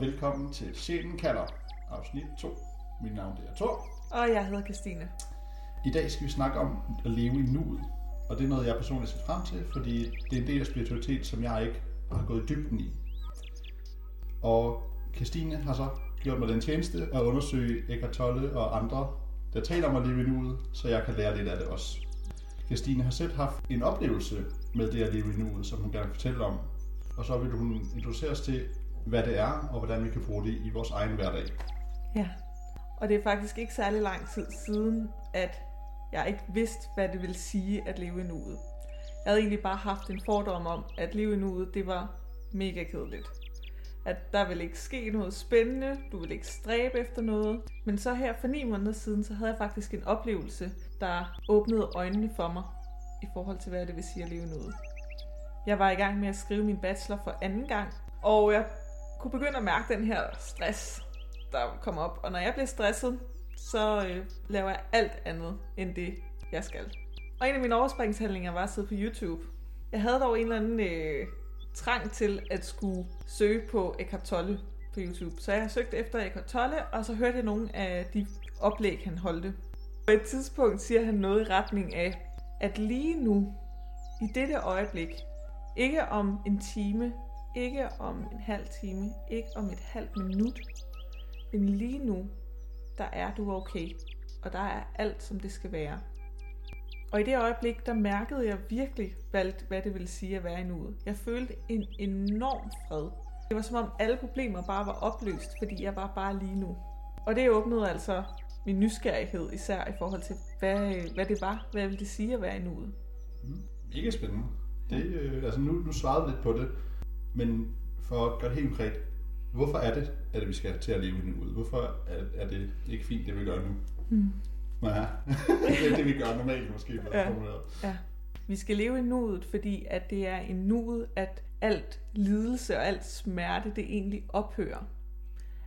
Velkommen til Sjælen kalder, afsnit 2. Mit navn er Thor. Og jeg hedder Christine. I dag skal vi snakke om at leve i nuet. Og det er noget, jeg personligt ser frem til, fordi det er en del af spiritualitet, som jeg ikke har gået i dybden i. Og Christine har så gjort mig den tjeneste at undersøge Eckhart Tolle og andre, der taler om at leve i nuet, så jeg kan lære lidt af det også. Christine har selv haft en oplevelse med det at leve i nuet, som hun gerne vil fortælle om. Og så vil hun introducere os til, hvad det er, og hvordan vi kan bruge det i vores egen hverdag. Ja, og det er faktisk ikke særlig lang tid siden, at jeg ikke vidste, hvad det vil sige at leve i nuet. Jeg havde egentlig bare haft en fordom om, at leve i nuet, det var mega kedeligt. At der ville ikke ske noget spændende, du ville ikke stræbe efter noget. Men så her for ni måneder siden, så havde jeg faktisk en oplevelse, der åbnede øjnene for mig i forhold til, hvad det vil sige at leve i nuet. Jeg var i gang med at skrive min bachelor for anden gang, og jeg kunne begynde at mærke den her stress, der kom op. Og når jeg bliver stresset, så øh, laver jeg alt andet end det, jeg skal. Og en af mine overspringshandlinger var at sidde på YouTube. Jeg havde dog en eller anden øh, trang til at skulle søge på Eckhart Tolle på YouTube. Så jeg har søgt efter Eckhart Tolle, og så hørte jeg nogle af de oplæg, han holdte. På et tidspunkt siger han noget i retning af, at lige nu, i dette øjeblik, ikke om en time, ikke om en halv time, ikke om et halvt minut, men lige nu, der er du okay, og der er alt, som det skal være. Og i det øjeblik, der mærkede jeg virkelig, hvad, hvad det ville sige at være i nuet. Jeg følte en enorm fred. Det var som om alle problemer bare var opløst, fordi jeg var bare lige nu. Og det åbnede altså min nysgerrighed, især i forhold til, hvad, hvad det var, hvad ville det sige at være i nuet. Mm, mega spændende. Det, øh, altså nu, nu svarede vi lidt på det, men for at gøre det helt konkret, hvorfor er det, at vi skal til at leve i nuet? Hvorfor er, er det ikke fint, det vi gør nu? Mm. Ja, det er det, vi gør normalt måske. Ja. ja. Vi skal leve i nuet, fordi at det er i nuet, at alt lidelse og alt smerte, det egentlig ophører.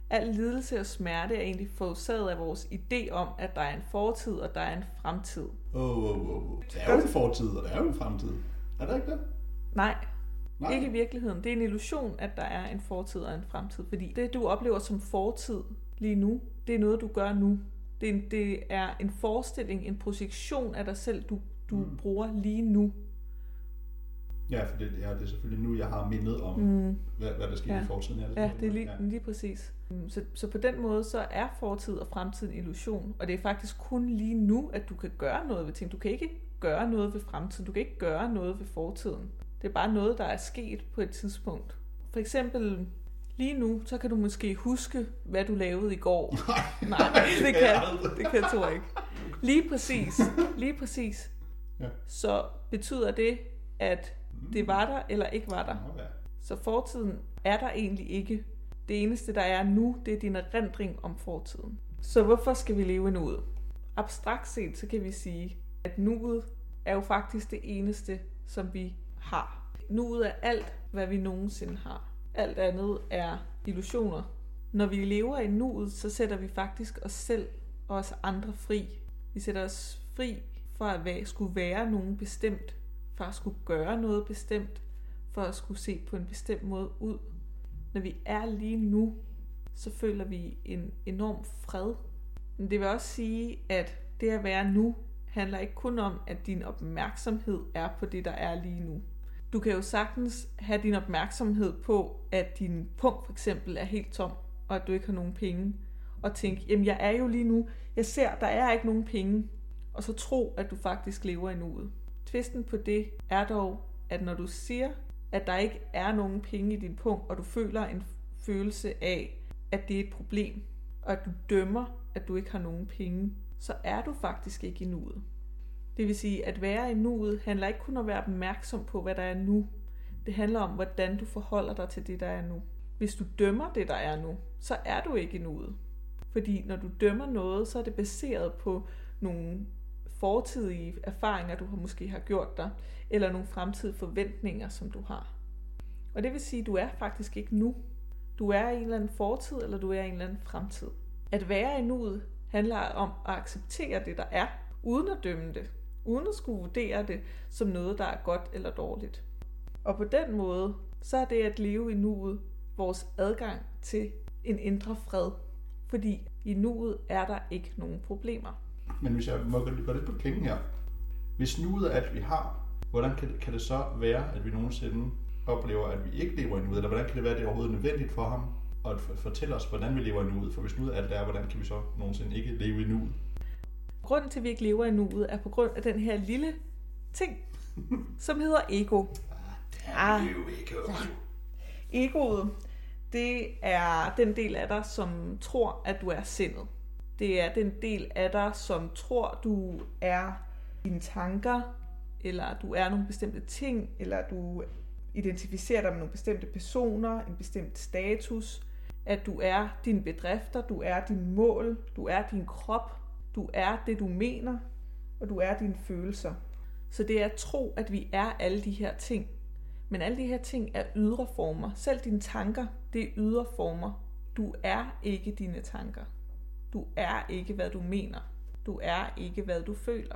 Al lidelse og smerte er egentlig forårsaget af vores idé om, at der er en fortid og der er en fremtid. Åh, oh, oh, oh. Der er jo en fortid, og der er jo en fremtid. Er der ikke det? Nej, Nej, ikke i virkeligheden. Det er en illusion, at der er en fortid og en fremtid. Fordi det, du oplever som fortid lige nu, det er noget, du gør nu. Det er en, det er en forestilling, en projektion af dig selv, du, du mm. bruger lige nu. Ja, for det, ja, det er selvfølgelig nu, jeg har mindet om, mm. hvad, hvad der sker ja. i fortiden. Ja, det, ja, det er lige, ja. lige præcis. Mm, så, så på den måde, så er fortid og fremtid en illusion. Og det er faktisk kun lige nu, at du kan gøre noget ved ting. Du kan ikke gøre noget ved fremtiden. Du kan ikke gøre noget ved fortiden. Det er bare noget, der er sket på et tidspunkt. For eksempel lige nu, så kan du måske huske, hvad du lavede i går. Nej, det kan, det kan jeg ikke. Lige præcis, lige præcis. Ja. Så betyder det, at det var der eller ikke var der. Så fortiden er der egentlig ikke. Det eneste, der er nu, det er din erindring om fortiden. Så hvorfor skal vi leve i nuet? Abstrakt set, så kan vi sige, at nuet er jo faktisk det eneste, som vi har. Nuet er alt, hvad vi nogensinde har. Alt andet er illusioner. Når vi lever i nuet, så sætter vi faktisk os selv og os andre fri. Vi sætter os fri for at være, skulle være nogen bestemt, for at skulle gøre noget bestemt, for at skulle se på en bestemt måde ud. Når vi er lige nu, så føler vi en enorm fred. Men det vil også sige, at det at være nu handler ikke kun om, at din opmærksomhed er på det, der er lige nu. Du kan jo sagtens have din opmærksomhed på, at din punkt for eksempel er helt tom, og at du ikke har nogen penge, og tænke, jamen jeg er jo lige nu, jeg ser, der er ikke nogen penge, og så tro, at du faktisk lever i nuet. Tvisten på det er dog, at når du siger, at der ikke er nogen penge i din punkt, og du føler en følelse af, at det er et problem, og at du dømmer, at du ikke har nogen penge, så er du faktisk ikke i nuet. Det vil sige, at være i nuet handler ikke kun om at være opmærksom på, hvad der er nu. Det handler om, hvordan du forholder dig til det, der er nu. Hvis du dømmer det, der er nu, så er du ikke i nuet. Fordi når du dømmer noget, så er det baseret på nogle fortidige erfaringer, du måske har gjort dig, eller nogle fremtidige forventninger, som du har. Og det vil sige, at du er faktisk ikke nu. Du er i en eller anden fortid, eller du er i en eller anden fremtid. At være i nuet handler om at acceptere det, der er, uden at dømme det uden at skulle vurdere det som noget, der er godt eller dårligt. Og på den måde, så er det at leve i nuet vores adgang til en indre fred. Fordi i nuet er der ikke nogen problemer. Men hvis jeg må gå gå lidt på klingen her. Hvis nuet er alt, vi har, hvordan kan det, kan det så være, at vi nogensinde oplever, at vi ikke lever i nuet? Eller hvordan kan det være, at det er overhovedet nødvendigt for ham at fortælle os, hvordan vi lever i nuet? For hvis nuet alt er, hvordan kan vi så nogensinde ikke leve i nuet? Grunden til, at vi ikke lever i nuet, er på grund af den her lille ting, som hedder ego. Ah. ikke. Egoet, det er den del af dig, som tror, at du er sindet. Det er den del af dig, som tror, du er dine tanker, eller du er nogle bestemte ting, eller du identificerer dig med nogle bestemte personer, en bestemt status, at du er dine bedrifter, du er dine mål, du er din krop, du er det, du mener, og du er dine følelser. Så det er at tro, at vi er alle de her ting. Men alle de her ting er ydre former. Selv dine tanker, det er ydre former. Du er ikke dine tanker. Du er ikke, hvad du mener. Du er ikke, hvad du føler.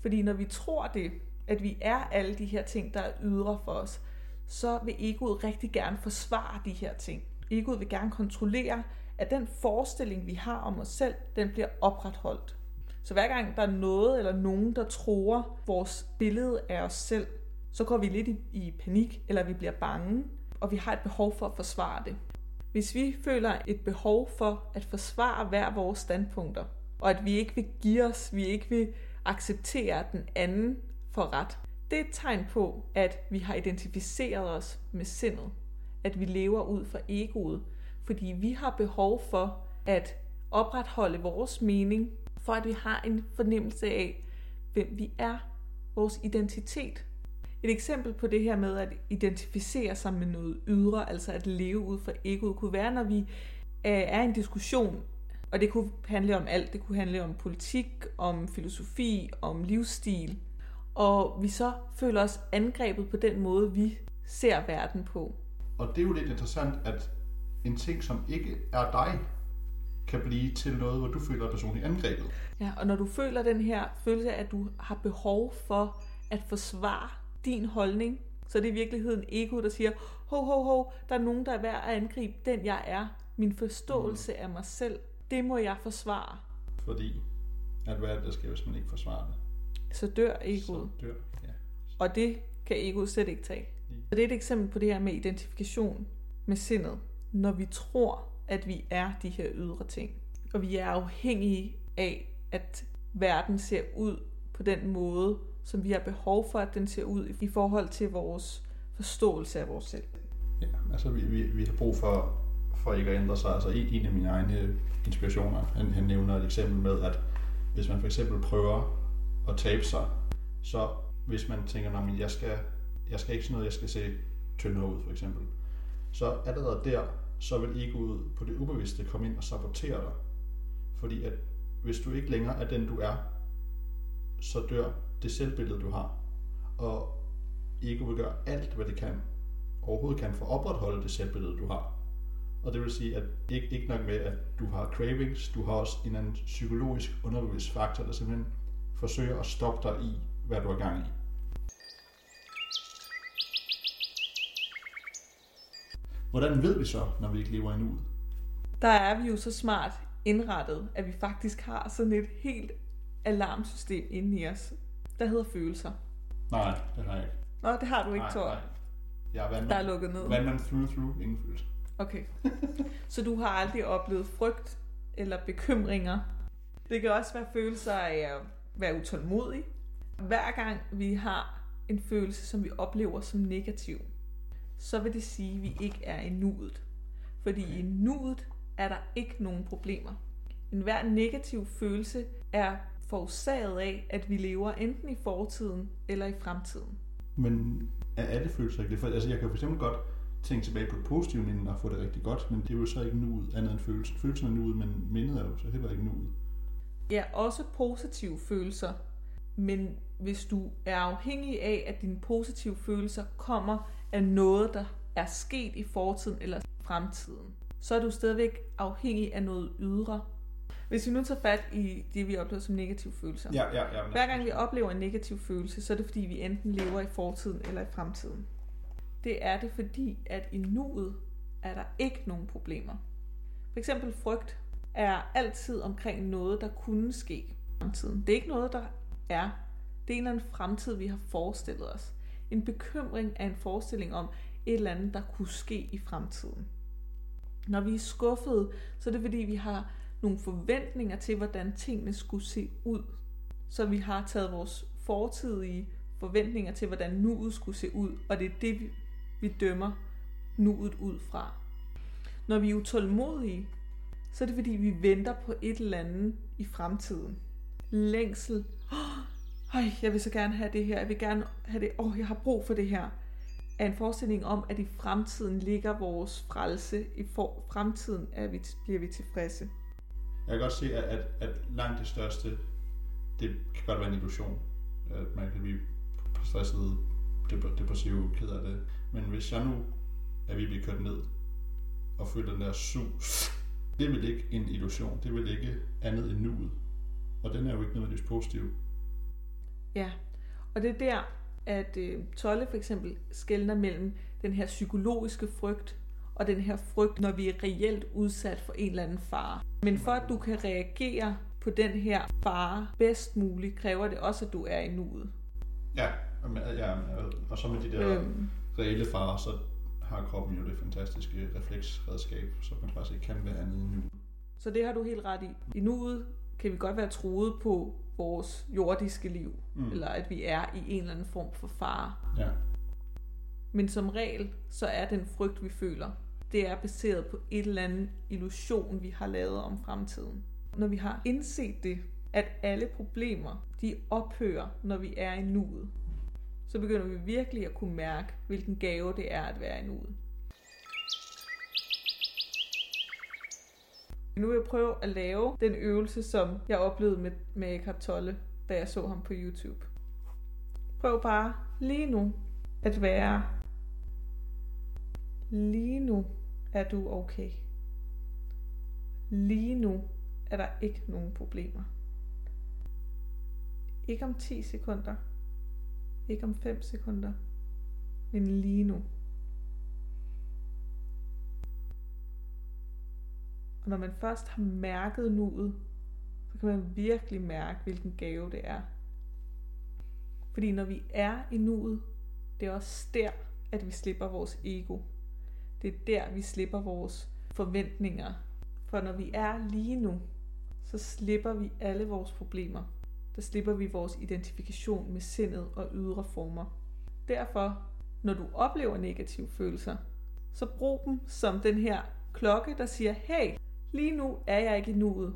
Fordi når vi tror det, at vi er alle de her ting, der er ydre for os, så vil egoet rigtig gerne forsvare de her ting. Egoet vil gerne kontrollere, at den forestilling, vi har om os selv, den bliver opretholdt. Så hver gang der er noget eller nogen, der tror vores billede af os selv, så går vi lidt i, i panik, eller vi bliver bange, og vi har et behov for at forsvare det. Hvis vi føler et behov for at forsvare hver vores standpunkter, og at vi ikke vil give os, vi ikke vil acceptere at den anden for ret, det er et tegn på, at vi har identificeret os med sindet. At vi lever ud fra egoet, fordi vi har behov for at opretholde vores mening, for at vi har en fornemmelse af, hvem vi er, vores identitet. Et eksempel på det her med at identificere sig med noget ydre, altså at leve ud fra egoet, kunne være, når vi øh, er i en diskussion, og det kunne handle om alt. Det kunne handle om politik, om filosofi, om livsstil. Og vi så føler os angrebet på den måde, vi ser verden på. Og det er jo lidt interessant, at en ting, som ikke er dig, kan blive til noget, hvor du føler dig personligt angrebet. Ja, og når du føler den her følelse af, at du har behov for at forsvare din holdning, så er det i virkeligheden ego, der siger, ho, ho, ho, der er nogen, der er værd at angribe den, jeg er. Min forståelse af mig selv, det må jeg forsvare. Fordi, at hvad er det, der sker, hvis man ikke forsvarer det? Så dør egoet. Så dør, ja. Og det kan egoet slet ikke tage. Så det er et eksempel på det her med identifikation med sindet. Når vi tror, at vi er de her ydre ting. Og vi er afhængige af, at verden ser ud på den måde, som vi har behov for, at den ser ud i forhold til vores forståelse af vores selv. Ja, altså vi, vi, vi har brug for, for ikke at ændre sig. Altså en, en af mine egne inspirationer, han, han nævner et eksempel med, at hvis man for eksempel prøver at tabe sig, så hvis man tænker, at jeg skal, jeg skal ikke sådan noget, jeg skal se tyndere ud for eksempel, så allerede der, så vil egoet på det ubevidste komme ind og sabotere dig. Fordi at hvis du ikke længere er den, du er, så dør det selvbillede, du har. Og ego vil gøre alt, hvad det kan, overhovedet kan for at opretholde det selvbillede, du har. Og det vil sige, at ikke, ikke nok med, at du har cravings, du har også en anden psykologisk underbevidst faktor, der simpelthen forsøger at stoppe dig i, hvad du er gang i. Hvordan ved vi så, når vi ikke lever i nuet? Der er vi jo så smart indrettet, at vi faktisk har sådan et helt alarmsystem inde i os, der hedder følelser. Nej, det har jeg ikke. Nå, det har du ikke, nej, Thor. nej. Jeg er vandmand. Der er lukket ned. Vandmand through through, ingen følelser. Okay. Så du har aldrig oplevet frygt eller bekymringer. Det kan også være følelser af at være utålmodig. Hver gang vi har en følelse, som vi oplever som negativ, så vil det sige, at vi ikke er i nuet. Fordi i nuet er der ikke nogen problemer. En hver negativ følelse er forårsaget af, at vi lever enten i fortiden eller i fremtiden. Men er alle følelser ikke det? For, altså, jeg kan for eksempel godt tænke tilbage på et positivt minde og få det rigtig godt, men det er jo så ikke nuet, andet end følelsen. Følelsen er nuet, men mindet er jo så heller ikke nuet. Ja, også positive følelser. Men hvis du er afhængig af, at dine positive følelser kommer af noget, der er sket i fortiden eller fremtiden, så er du stadigvæk afhængig af noget ydre. Hvis vi nu tager fat i det, vi oplever som negative følelser. Ja, ja, ja. Hver gang vi oplever en negativ følelse, så er det fordi, vi enten lever i fortiden eller i fremtiden. Det er det fordi, at i nuet er der ikke nogen problemer. For eksempel frygt er altid omkring noget, der kunne ske i fremtiden. Det er ikke noget, der er. Det er en eller anden fremtid, vi har forestillet os. En bekymring er en forestilling om et eller andet, der kunne ske i fremtiden. Når vi er skuffede, så er det fordi, vi har nogle forventninger til, hvordan tingene skulle se ud. Så vi har taget vores fortidige forventninger til, hvordan nuet skulle se ud, og det er det, vi, vi dømmer nuet ud fra. Når vi er utålmodige, så er det fordi, vi venter på et eller andet i fremtiden. Længsel. Hej, jeg vil så gerne have det her. Jeg vil gerne have det. Åh, oh, jeg har brug for det her. Er en forestilling om, at i fremtiden ligger vores frelse. I for, fremtiden er vi, bliver vi tilfredse. Jeg kan godt se, at, at, at langt det største, det kan godt være en illusion. At man kan blive stresset, depressiv, ked af det. Men hvis jeg nu er vi bliver kørt ned og føler den der sus, det er vel ikke en illusion. Det er vel ikke andet end nuet. Og den er jo ikke nødvendigvis positiv. Ja, og det er der, at øh, Tolle for eksempel skældner mellem den her psykologiske frygt og den her frygt, når vi er reelt udsat for en eller anden fare. Men for at du kan reagere på den her fare bedst muligt, kræver det også, at du er i nuet. Ja, ja og så med de der øhm. reelle farer, så har kroppen jo det fantastiske refleksredskab, så man faktisk ikke kan være andet end nu. Så det har du helt ret i. I nuet kan vi godt være troet på vores jordiske liv, mm. eller at vi er i en eller anden form for fare. Ja. Men som regel, så er den frygt, vi føler, det er baseret på et eller andet illusion, vi har lavet om fremtiden. Når vi har indset det, at alle problemer, de ophører, når vi er i nuet, så begynder vi virkelig at kunne mærke, hvilken gave det er at være i nuet. Nu vil jeg prøve at lave den øvelse, som jeg oplevede med, med Eckhart Tolle, da jeg så ham på YouTube. Prøv bare lige nu at være lige nu er du okay. Lige nu er der ikke nogen problemer. Ikke om 10 sekunder. Ikke om 5 sekunder. Men lige nu. Og når man først har mærket nuet, så kan man virkelig mærke, hvilken gave det er. Fordi når vi er i nuet, det er også der, at vi slipper vores ego. Det er der, vi slipper vores forventninger. For når vi er lige nu, så slipper vi alle vores problemer. Der slipper vi vores identifikation med sindet og ydre former. Derfor, når du oplever negative følelser, så brug dem som den her klokke, der siger, hey, lige nu er jeg ikke i nuet.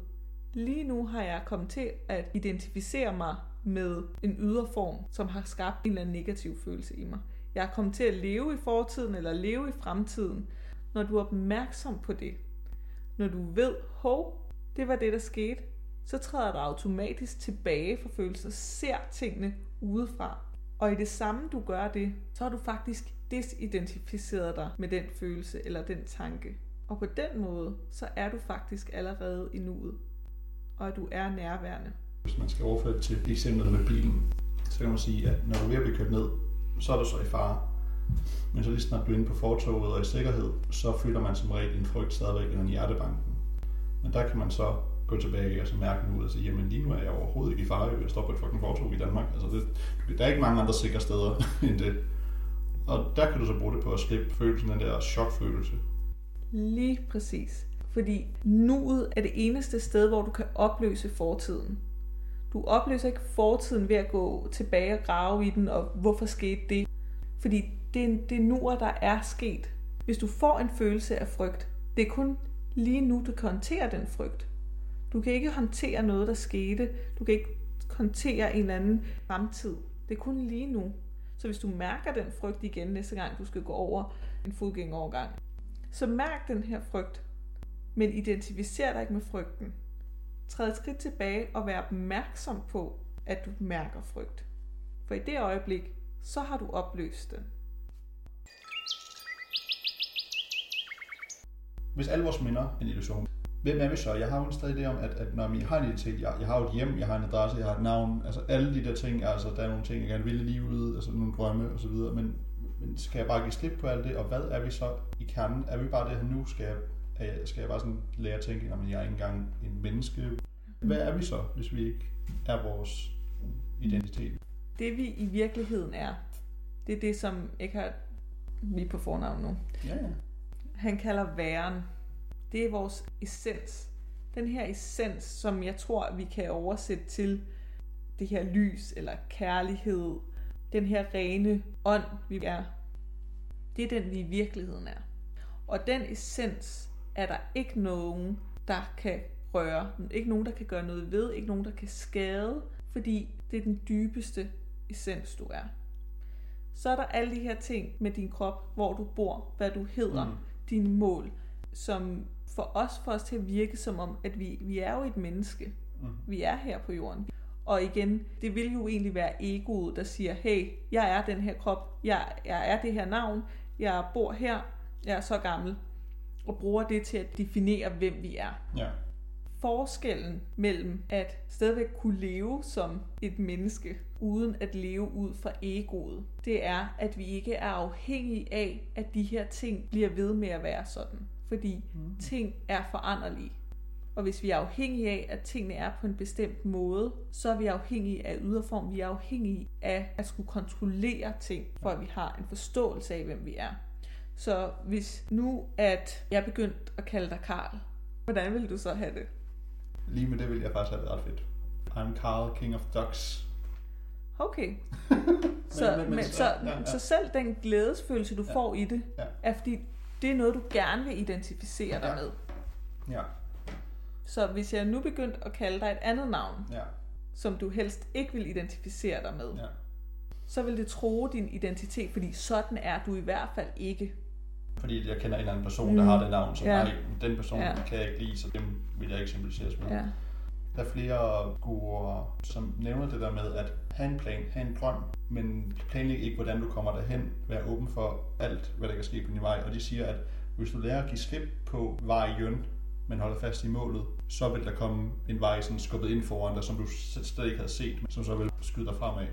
Lige nu har jeg kommet til at identificere mig med en ydre form, som har skabt en eller anden negativ følelse i mig. Jeg er kommet til at leve i fortiden eller leve i fremtiden. Når du er opmærksom på det, når du ved, hov, det var det, der skete, så træder du automatisk tilbage for følelser, ser tingene udefra. Og i det samme du gør det, så har du faktisk desidentificeret dig med den følelse eller den tanke. Og på den måde, så er du faktisk allerede i nuet. Og at du er nærværende. Hvis man skal overføre det til eksemplet med bilen, så kan man sige, at når du er ved at blive kørt ned, så er du så i fare. Men så lige snart du er inde på fortoget og i sikkerhed, så føler man som regel en frygt stadigvæk eller en hjertebanken. Men der kan man så gå tilbage og så mærke nu og sige, jamen lige nu er jeg overhovedet ikke i fare, jeg står på et fucking fortog i Danmark. Altså det, der er ikke mange andre sikre steder end det. Og der kan du så bruge det på at slippe følelsen, den der chokfølelse. Lige præcis. Fordi nuet er det eneste sted, hvor du kan opløse fortiden. Du opløser ikke fortiden ved at gå tilbage og grave i den, og hvorfor skete det? Fordi det er, det er nuer, der er sket. Hvis du får en følelse af frygt, det er kun lige nu, du kan håndtere den frygt. Du kan ikke håndtere noget, der skete. Du kan ikke håndtere en eller anden fremtid. Det er kun lige nu. Så hvis du mærker den frygt igen næste gang, du skal gå over en fodgængerovergang, så mærk den her frygt, men identificer dig ikke med frygten. Træd et skridt tilbage og vær opmærksom på, at du mærker frygt. For i det øjeblik, så har du opløst den. Hvis alle vores minder er en illusion, hvem er vi så? Jeg har jo en stadig idé om, at, at når vi har en identitet, jeg, jeg har jo et hjem, jeg har en adresse, jeg har et navn, altså alle de der ting, altså der er nogle ting, jeg gerne vil i livet, altså nogle drømme og så videre, men, men skal jeg bare give slip på alt det, og hvad er vi så i kernen? Er vi bare det her nu? Skal jeg skal jeg bare sådan lære at tænke, at jeg er ikke engang en menneske. Hvad er vi så, hvis vi ikke er vores identitet? Det vi i virkeligheden er, det er det, som Eckhart, vi er på fornavn nu, Ja, ja. han kalder væren. Det er vores essens. Den her essens, som jeg tror, vi kan oversætte til det her lys eller kærlighed. Den her rene ånd, vi er. Det er den, vi i virkeligheden er. Og den essens er der ikke nogen, der kan røre. Ikke nogen, der kan gøre noget ved. Ikke nogen, der kan skade. Fordi det er den dybeste essens, du er. Så er der alle de her ting med din krop, hvor du bor, hvad du hedder, Mm. dine mål, som for os får os til at virke som om, at vi, vi er jo et menneske. Mm. Vi er her på jorden. Og igen, det vil jo egentlig være egoet, der siger, hey, jeg er den her krop, jeg, jeg er det her navn, jeg bor her, jeg er så gammel, og bruger det til at definere, hvem vi er Ja. forskellen mellem at stadigvæk kunne leve som et menneske, uden at leve ud fra egoet, det er, at vi ikke er afhængige af, at de her ting bliver ved med at være sådan. Fordi Mm. ting er foranderlige. Og hvis vi er afhængige af, at tingene er på en bestemt måde, så er vi afhængige af yderform. Vi er afhængige af at skulle kontrollere ting, for at vi har en forståelse af, hvem vi er. Så hvis nu, at jeg begyndte at kalde dig Karl, hvordan vil du så have det? Lige med det vil jeg faktisk have det ret fedt. I'm Carl, King of Ducks. Okay. så, men, men- men- så, ja, ja, ja. så selv den glædesfølelse, du Ja. får i det, Ja. er fordi, det er noget, du gerne vil identificere dig Ja. med. Ja, Så hvis jeg nu begyndte at kalde dig et andet navn, ja, som du helst ikke vil identificere dig med, ja. så vil det tro din identitet, fordi sådan er du i hvert fald ikke. Fordi jeg kender en eller anden person, der Mm. har det navn, som Ja. ja. den person Ja. kan jeg ikke lide, så dem vil jeg ikke symboliseres med. Ja. Der er flere guruer, som nævner det der med at have en plan, have en drøm, men planlæg ikke, hvordan du kommer derhen. Vær åben for alt, hvad der kan ske på din vej. Og de siger, at hvis du lærer at give slip på vejen, men holder fast i målet, så vil der komme en vej sådan skubbet ind foran dig, som du slet ikke havde set, men som så vil skyde dig fremad.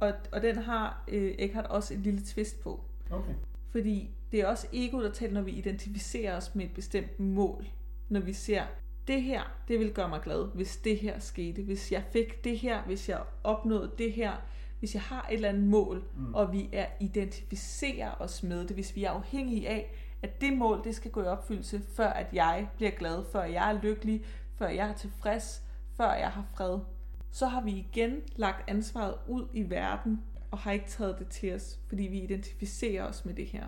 Og, og den har øh, Eckhart også et lille twist på. Okay. Fordi det er også ego, der taler, når vi identificerer os med et bestemt mål. Når vi ser, det her, det vil gøre mig glad, hvis det her skete. Hvis jeg fik det her, hvis jeg opnåede det her. Hvis jeg har et eller andet mål, mm. og vi er identificerer os med det. Hvis vi er afhængige af, at det mål, det skal gå i opfyldelse, før at jeg bliver glad, før jeg er lykkelig, før jeg er tilfreds, før jeg har fred. Så har vi igen lagt ansvaret ud i verden, og har ikke taget det til os, fordi vi identificerer os med det her.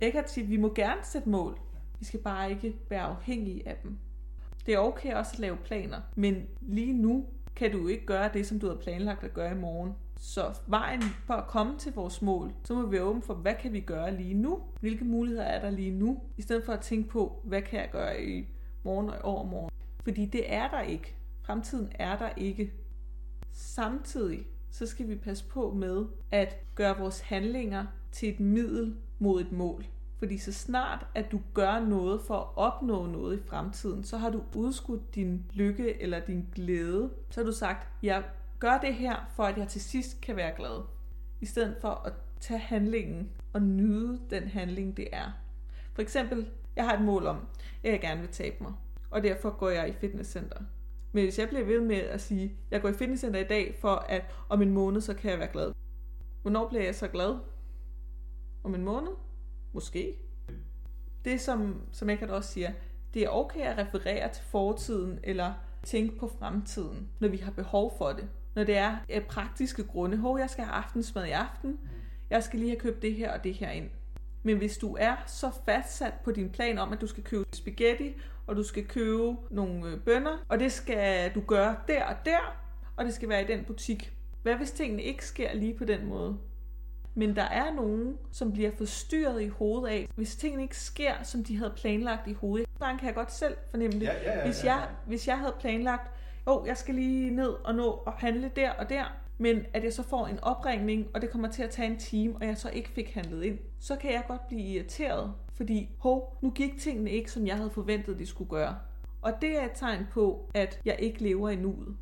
Eckhart siger, at vi må gerne sætte mål. Vi skal bare ikke være afhængige af dem. Det er okay også at lave planer, men lige nu kan du ikke gøre det, som du havde planlagt at gøre i morgen. Så vejen for at komme til vores mål, så må vi være åbne for, hvad kan vi gøre lige nu? Hvilke muligheder er der lige nu? I stedet for at tænke på, hvad kan jeg gøre i morgen og i overmorgen? Fordi det er der ikke. Fremtiden er der ikke. Samtidig så skal vi passe på med at gøre vores handlinger til et middel mod et mål. Fordi så snart, at du gør noget for at opnå noget i fremtiden, så har du udskudt din lykke eller din glæde. Så har du sagt, jeg gør det her, for at jeg til sidst kan være glad. I stedet for at tage handlingen og nyde den handling, det er. For eksempel, jeg har et mål om, at jeg gerne vil tabe mig. Og derfor går jeg i fitnesscenter. Men hvis jeg bliver ved med at sige, jeg går i fitnesscenter i dag, for at om en måned, så kan jeg være glad. Hvornår bliver jeg så glad? Om en måned? Måske. Det som, som Eckhart også siger, det er okay at referere til fortiden, eller tænke på fremtiden, når vi har behov for det. Når det er af praktiske grunde. Hov, jeg skal have aftensmad i aften. Jeg skal lige have købt det her og det her ind. Men hvis du er så fastsat på din plan om, at du skal købe spaghetti, og du skal købe nogle øh, bønner, og det skal du gøre der og der, og det skal være i den butik. Hvad hvis tingene ikke sker lige på den måde? Men der er nogen, som bliver forstyrret i hovedet af, hvis tingene ikke sker, som de havde planlagt i hovedet. Nogle kan jeg godt selv fornemme det. Ja, ja, ja, hvis, ja, jeg, ja. hvis jeg havde planlagt, jo, jeg skal lige ned og nå og handle der og der, men at jeg så får en opringning, og det kommer til at tage en time, og jeg så ikke fik handlet ind, så kan jeg godt blive irriteret, fordi, hov, nu gik tingene ikke, som jeg havde forventet, de skulle gøre. Og det er et tegn på, at jeg ikke lever i nuet.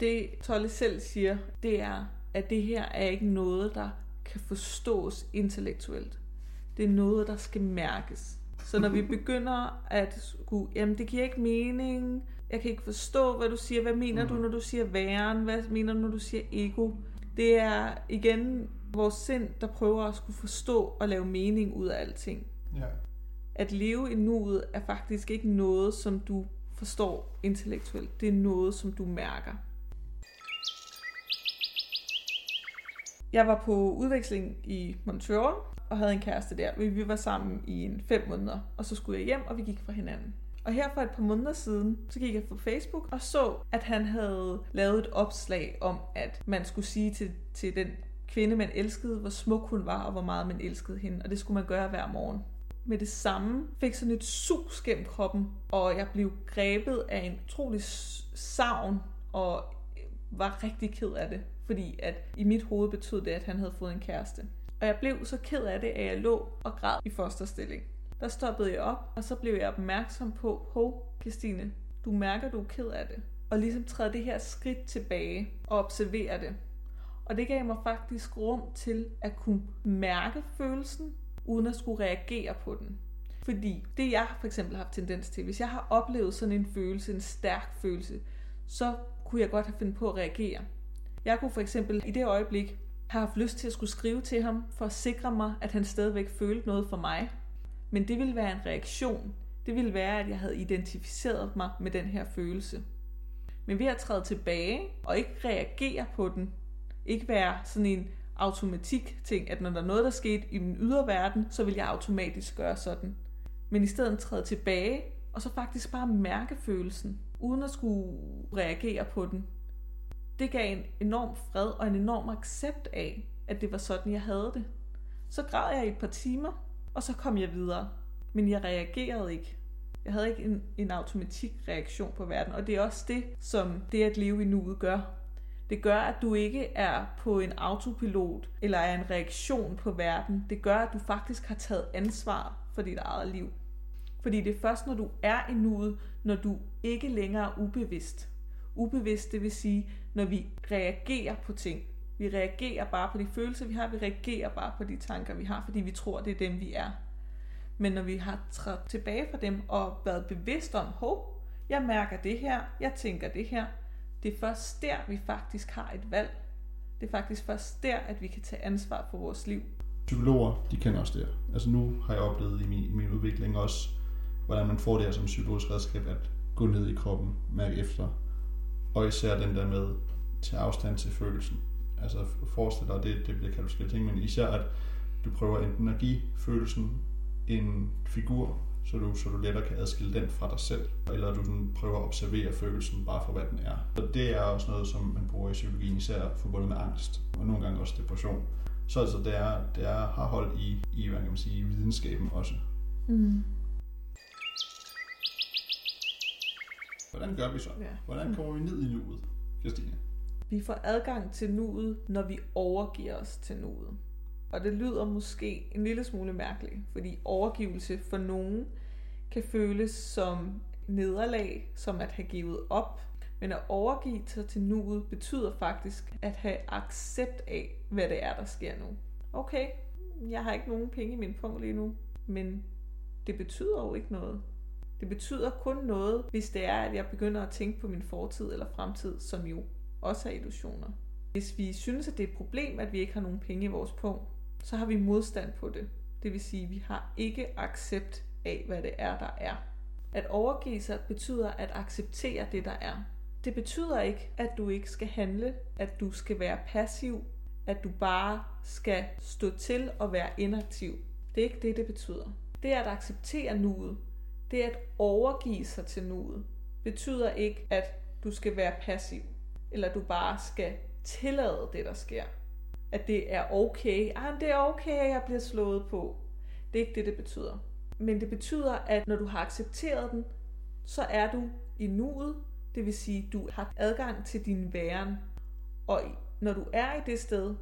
Det Tolle selv siger, det er, at det her er ikke noget, der kan forstås intellektuelt. Det er noget, der skal mærkes. Så når vi begynder at skulle, jamen det giver ikke mening, jeg kan ikke forstå, hvad du siger, hvad mener mm. du, når du siger væren, hvad mener du, når du siger ego? Det er igen vores sind, der prøver at skulle forstå og lave mening ud af alting. Ja. At leve i nuet er faktisk ikke noget, som du forstår intellektuelt. Det er noget, som du mærker. Jeg var på udveksling i Montreal og havde en kæreste der. Vi var sammen i en fem måneder, og så skulle jeg hjem, og vi gik fra hinanden. Og her for et par måneder siden, så gik jeg på Facebook og så, at han havde lavet et opslag om, at man skulle sige til, til den kvinde, man elskede, hvor smuk hun var, og hvor meget man elskede hende. Og det skulle man gøre hver morgen. Med det samme fik sådan et sus gennem kroppen, og jeg blev grebet af en utrolig savn, og var rigtig ked af det. Fordi at i mit hoved betød det, at han havde fået en kæreste. Og jeg blev så ked af det, at jeg lå og græd i fosterstilling. Der stoppede jeg op, og så blev jeg opmærksom på, hov, Christine, du mærker, du er ked af det. Og ligesom træde det her skridt tilbage og observere det. Og det gav mig faktisk rum til at kunne mærke følelsen, uden at skulle reagere på den. Fordi det jeg for eksempel har haft tendens til, hvis jeg har oplevet sådan en følelse, en stærk følelse, så kunne jeg godt have fundet på at reagere. Jeg kunne for eksempel i det øjeblik har haft lyst til at skulle skrive til ham, for at sikre mig, at han stadigvæk følte noget for mig. Men det ville være en reaktion. Det ville være, at jeg havde identificeret mig med den her følelse. Men ved at træde tilbage og ikke reagere på den, ikke være sådan en automatik ting, at når der er noget, der skete i min ydre verden, så vil jeg automatisk gøre sådan. Men i stedet træde tilbage, og så faktisk bare mærke følelsen, uden at skulle reagere på den. Det gav en enorm fred og en enorm accept af, at det var sådan, jeg havde det. Så græd jeg i et par timer, og så kom jeg videre. Men jeg reagerede ikke. Jeg havde ikke en, en automatik reaktion på verden, og det er også det, som det at leve i nuet gør. Det gør, at du ikke er på en autopilot eller er en reaktion på verden. Det gør, at du faktisk har taget ansvar for dit eget liv. Fordi det er først, når du er i nuet, når du ikke længere er ubevidst. Ubevidst, det vil sige, når vi reagerer på ting. Vi reagerer bare på de følelser, vi har. Vi reagerer bare på de tanker, vi har, fordi vi tror, det er dem, vi er. Men når vi har trådt tilbage fra dem og været bevidst om, hov, jeg mærker det her, jeg tænker det her, det er først der, vi faktisk har et valg. Det er faktisk først der, at vi kan tage ansvar for vores liv. Psykologer, de kender også det Altså nu har jeg oplevet i min, i min udvikling også, hvordan man får det her som psykologisk redskab, at gå ned i kroppen, mærke efter, og især den der med til afstand til følelsen. Altså forestil dig, det, det bliver kaldt forskellige ting, men især at du prøver enten at give følelsen en figur, så du, så du lettere kan adskille den fra dig selv, eller du sådan prøver at observere følelsen bare for, hvad den er. Og det er også noget, som man bruger i psykologien, især forbundet med angst, og nogle gange også depression. Så altså, det, er, det er, har hold i, i hvad kan man sige, videnskaben også. Mm. Hvordan gør vi så? Ja. Hvordan kommer vi ned i nuet, Christine? Vi får adgang til nuet, når vi overgiver os til nuet. Og det lyder måske en lille smule mærkeligt, fordi overgivelse for nogen kan føles som nederlag, som at have givet op. Men at overgive sig til nuet betyder faktisk at have accept af, hvad det er, der sker nu. Okay, jeg har ikke nogen penge i min punkt lige nu, men det betyder jo ikke noget. Det betyder kun noget, hvis det er, at jeg begynder at tænke på min fortid eller fremtid, som jo også er illusioner. Hvis vi synes, at det er et problem, at vi ikke har nogen penge i vores pung, så har vi modstand på det. Det vil sige, at vi har ikke accept af, hvad det er, der er. At overgive sig betyder at acceptere det, der er. Det betyder ikke, at du ikke skal handle, at du skal være passiv, at du bare skal stå til og være inaktiv. Det er ikke det, det betyder. Det er at acceptere nuet. Det at overgive sig til nuet betyder ikke, at du skal være passiv, eller du bare skal tillade det, der sker at det er okay. Ah, det er okay, at jeg bliver slået på. Det er ikke det, det betyder. Men det betyder, at når du har accepteret den, så er du i nuet. Det vil sige, du har adgang til din væren. Og når du er i det sted,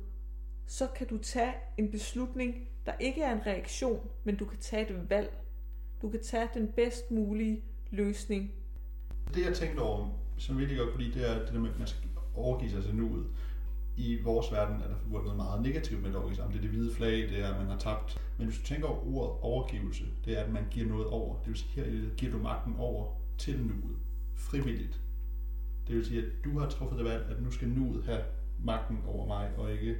så kan du tage en beslutning, der ikke er en reaktion, men du kan tage et valg. Du kan tage den bedst mulige løsning. Det jeg tænkte over, som virkelig godt kunne lide, det er det der med, at man skal overgive sig til nuet. i vores verden er der forbundet meget negativt med et orgasme. Det er det hvide flag, det er, at man har tabt. Men hvis du tænker over ordet overgivelse, det er, at man giver noget over. Det vil sige, her giver du magten over til nuet, frivilligt. Det vil sige, at du har truffet det valg, at nu skal nuet have magten over mig, og ikke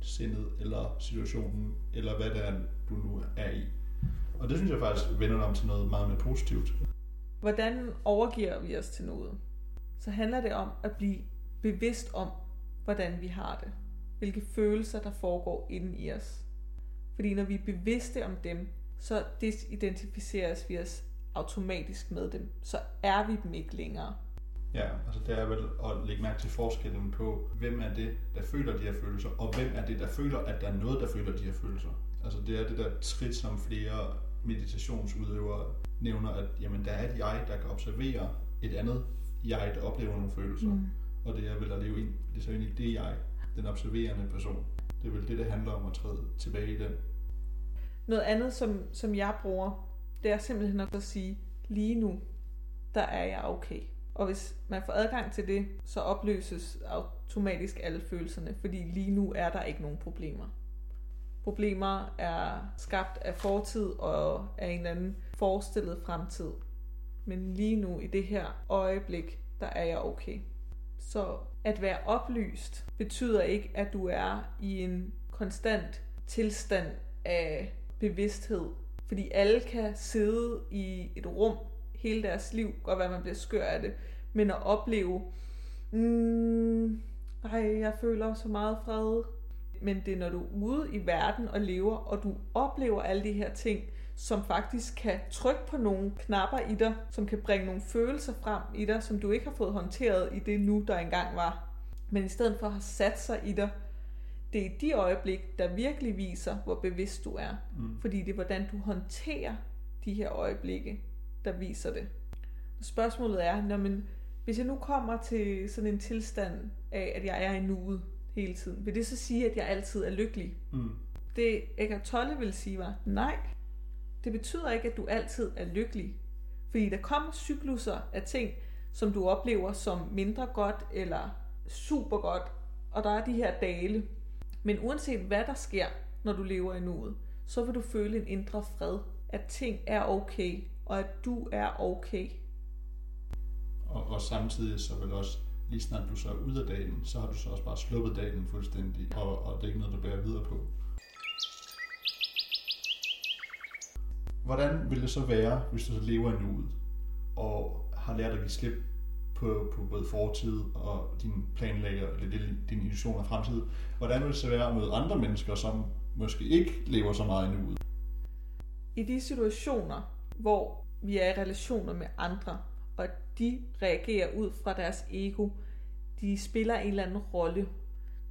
sindet, eller situationen, eller hvad det er, du nu er i. Og det synes jeg faktisk vender om til noget meget mere positivt. Hvordan overgiver vi os til noget? Så handler det om at blive bevidst om, hvordan vi har det. Hvilke følelser, der foregår inden i os. Fordi når vi er bevidste om dem, så desidentificeres vi os automatisk med dem. Så er vi dem ikke længere. Ja, altså det er vel at lægge mærke til forskellen på, hvem er det, der føler de her følelser, og hvem er det, der føler, at der er noget, der føler de her følelser. Altså det er det der trit, som flere meditationsudøvere nævner, at jamen, der er et jeg, der kan observere et andet jeg, der oplever nogle følelser. Mm. Og det er vel at leve ind, det er så ind i det jeg, den observerende person. Det er vel det, det handler om at træde tilbage i den. Noget andet, som, som jeg bruger, det er simpelthen at sige, lige nu, der er jeg okay. Og hvis man får adgang til det, så opløses automatisk alle følelserne, fordi lige nu er der ikke nogen problemer. Problemer er skabt af fortid og af en eller anden forestillet fremtid. Men lige nu, i det her øjeblik, der er jeg okay. Så at være oplyst betyder ikke, at du er i en konstant tilstand af bevidsthed. Fordi alle kan sidde i et rum hele deres liv, og hvad man bliver skør af det, men at opleve, mm, ej, jeg føler så meget fred. Men det er, når du er ude i verden og lever, og du oplever alle de her ting, som faktisk kan trykke på nogle knapper i dig, som kan bringe nogle følelser frem i dig, som du ikke har fået håndteret i det nu, der engang var. Men i stedet for at have sat sig i dig, det er de øjeblik, der virkelig viser, hvor bevidst du er. Mm. Fordi det er, hvordan du håndterer de her øjeblikke, der viser det. Spørgsmålet er, når man, hvis jeg nu kommer til sådan en tilstand af, at jeg er i nuet hele tiden, vil det så sige, at jeg altid er lykkelig? Mm. Det Eckhart Tolle vil sige var, nej, det betyder ikke, at du altid er lykkelig. Fordi der kommer cykluser af ting, som du oplever som mindre godt eller super godt, og der er de her dale. Men uanset hvad der sker, når du lever i nuet, så vil du føle en indre fred, at ting er okay, og at du er okay. Og, og samtidig så vil også, lige snart du så er ude af dalen, så har du så også bare sluppet dalen fuldstændig, og, og det er ikke noget, du bærer videre på. Hvordan vil det så være, hvis du så lever i nuet, og har lært at give slip på, på både fortid og din planlægger, eller din illusion af fremtid. Hvordan vil det så være at møde andre mennesker, som måske ikke lever så meget i nuet? I de situationer, hvor vi er i relationer med andre, og de reagerer ud fra deres ego, de spiller en eller anden rolle.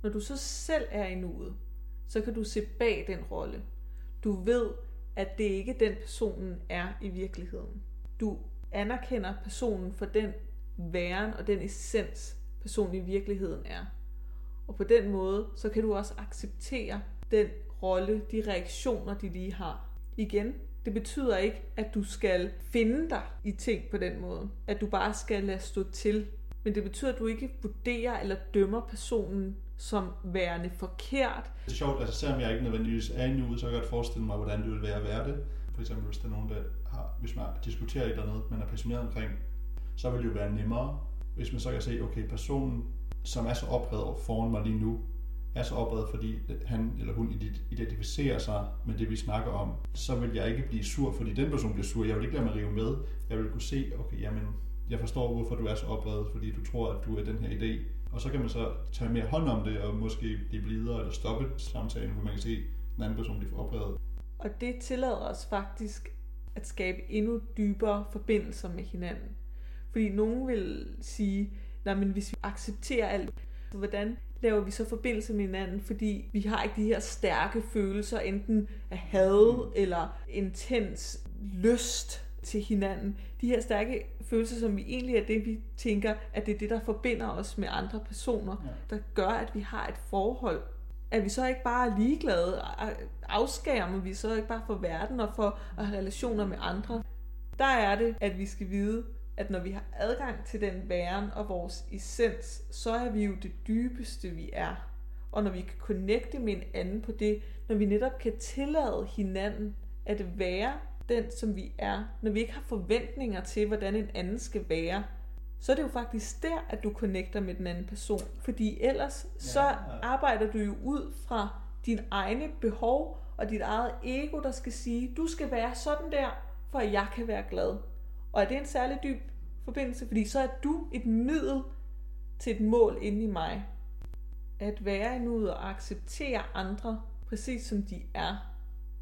Når du så selv er i nuet, så kan du se bag den rolle. Du ved, at det ikke den personen er i virkeligheden. Du anerkender personen for den væren og den essens, personen i virkeligheden er. Og på den måde, så kan du også acceptere den rolle, de reaktioner, de lige har. Igen, det betyder ikke, at du skal finde dig i ting på den måde. At du bare skal lade stå til. Men det betyder, at du ikke vurderer eller dømmer personen som værende forkert. Det er sjovt, altså selvom jeg ikke nødvendigvis er i nuet, så kan jeg godt forestille mig, hvordan det vil være at være det. For eksempel hvis der er nogen, der har, hvis man diskuterer et eller andet, man er passioneret omkring, så vil det jo være nemmere, hvis man så kan se, okay, personen, som er så oprevet foran mig lige nu, er så oprevet, fordi han eller hun identificerer sig med det, vi snakker om, så vil jeg ikke blive sur, fordi den person bliver sur. Jeg vil ikke lade mig rive med. Jeg vil kunne se, okay, jamen, jeg forstår, hvorfor du er så oprevet, fordi du tror, at du er den her idé. Og så kan man så tage mere hånd om det, og måske blive blidere, eller stoppe samtalen, hvor man kan se, at den anden person bliver oprevet. Og det tillader os faktisk at skabe endnu dybere forbindelser med hinanden. Fordi nogen vil sige, nej, men hvis vi accepterer alt, så hvordan laver vi så forbindelse med hinanden, fordi vi har ikke de her stærke følelser, enten af had eller intens lyst til hinanden. De her stærke følelser, som vi egentlig er det, vi tænker, at det er det, der forbinder os med andre personer, ja. der gør, at vi har et forhold. At vi så ikke bare er ligeglade, afskærmer vi så ikke bare for verden og for at have relationer med andre. Der er det, at vi skal vide, at når vi har adgang til den væren og vores essens, så er vi jo det dybeste, vi er. og når vi kan connecte med en anden på det, når vi netop kan tillade hinanden at være den, som vi er, når vi ikke har forventninger til, hvordan en anden skal være, så er det jo faktisk der, at du connecter med den anden person. Fordi ellers ja, så arbejder du jo ud fra dine egne behov og dit eget ego, der skal sige, du skal være sådan der, for at jeg kan være glad. Og er det en særlig dyb forbindelse? Fordi så er du et middel til et mål inde i mig. At være i nuet og acceptere andre, præcis som de er,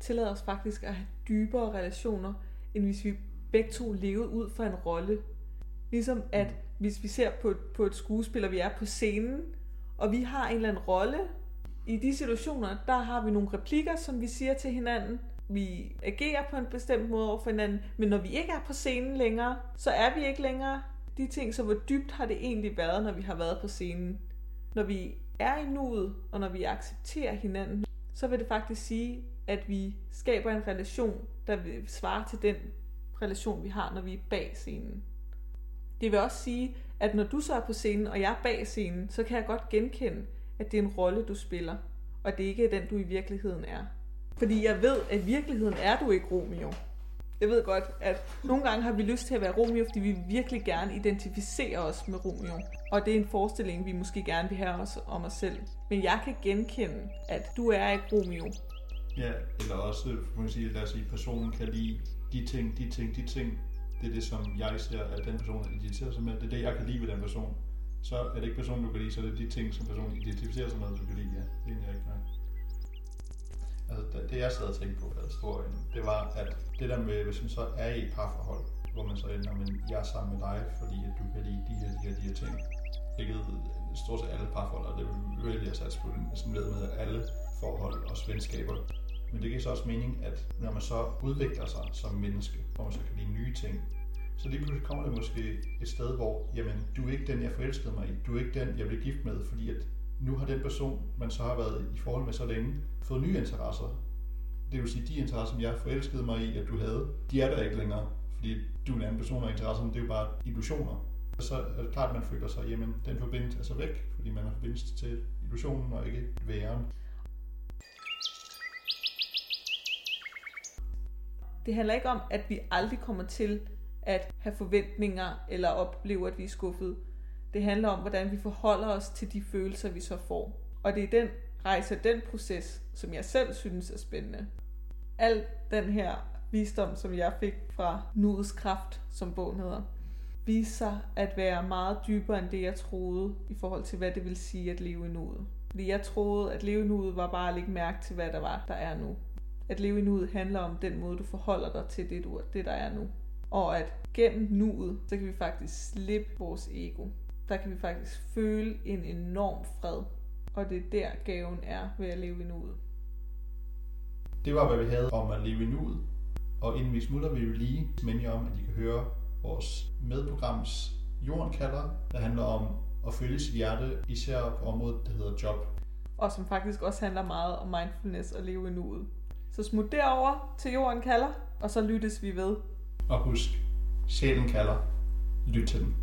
tillader os faktisk at have dybere relationer, end hvis vi begge to levede ud fra en rolle. Ligesom at hvis vi ser på, på et skuespil, og vi er på scenen, og vi har en eller anden rolle, i de situationer, der har vi nogle replikker, som vi siger til hinanden. Vi agerer på en bestemt måde over for hinanden, men når vi ikke er på scenen længere, så er vi ikke længere de ting, så hvor dybt har det egentlig været, når vi har været på scenen. Når vi er i nuet, og når vi accepterer hinanden, så vil det faktisk sige, at vi skaber en relation, der vil svare til den relation, vi har, når vi er bag scenen. Det vil også sige, at når du så er på scenen, og jeg er bag scenen, så kan jeg godt genkende, at det er en rolle, du spiller, og det ikke er den, du i virkeligheden er. Fordi jeg ved, at i virkeligheden er du ikke Romeo. Jeg ved godt, at nogle gange har vi lyst til at være Romeo, fordi vi virkelig gerne identificerer os med Romeo. Og det er en forestilling, vi måske gerne vil have os om os selv. Men jeg kan genkende, at du er ikke Romeo. Ja, eller også, man sige, lad os sige, personen kan lide de ting, de ting, de ting. Det er det, som jeg ser, at den person identificerer sig med. Det er det, jeg kan lide ved den person så er det ikke personen, du kan lide, så er det de ting, som personen identificerer sig med, du kan lide. Ja, det er egentlig ikke nok. Altså, det jeg sad og tænkte på af historien, det var, at det der med, hvis man så er i et parforhold, hvor man så ender, men jeg er sammen med dig, fordi at du kan lide de her, de her, de her ting. Hvilket øh, stort set alle parforhold, og det vil jeg sats på sådan ved med alle forhold og venskaber. Men det giver så også mening, at når man så udvikler sig som menneske, hvor man så kan lide nye ting, så lige pludselig kommer det måske et sted, hvor jamen, du er ikke den, jeg forelskede mig i. Du er ikke den, jeg blev gift med, fordi at nu har den person, man så har været i forhold med så længe, fået nye interesser. Det vil sige, de interesser, som jeg forelskede mig i, at du havde, de er der ikke længere, fordi du er en anden person, og interesserne, det er jo bare illusioner. Så er det klart, at man føler sig, jamen, den forbindelse er så væk, fordi man har forbindelse til illusionen og ikke væren. Det handler ikke om, at vi aldrig kommer til at have forventninger eller opleve, at vi er skuffet. Det handler om, hvordan vi forholder os til de følelser, vi så får. Og det er den rejse, den proces, som jeg selv synes er spændende. Al den her visdom, som jeg fik fra Nuets Kraft, som bogen hedder, viste sig at være meget dybere end det, jeg troede, i forhold til, hvad det vil sige at leve i nuet. Fordi jeg troede, at leve i nuet var bare at lægge mærke til, hvad der var, der er nu. At leve i nuet handler om den måde, du forholder dig til det, du, det der er nu. Og at gennem nuet, så kan vi faktisk slippe vores ego. Der kan vi faktisk føle en enorm fred. Og det er der gaven er ved at leve i nuet. Det var, hvad vi havde om at leve i nuet. Og inden vi smutter, vil vi lige minde jer om, at I kan høre vores medprograms Jorden kalder, der handler om at følge sit hjerte, især på området, der hedder job. Og som faktisk også handler meget om mindfulness og leve i nuet. Så smut derover til Jorden kalder, og så lyttes vi ved og husk, sjælen kalder. Lyt til den.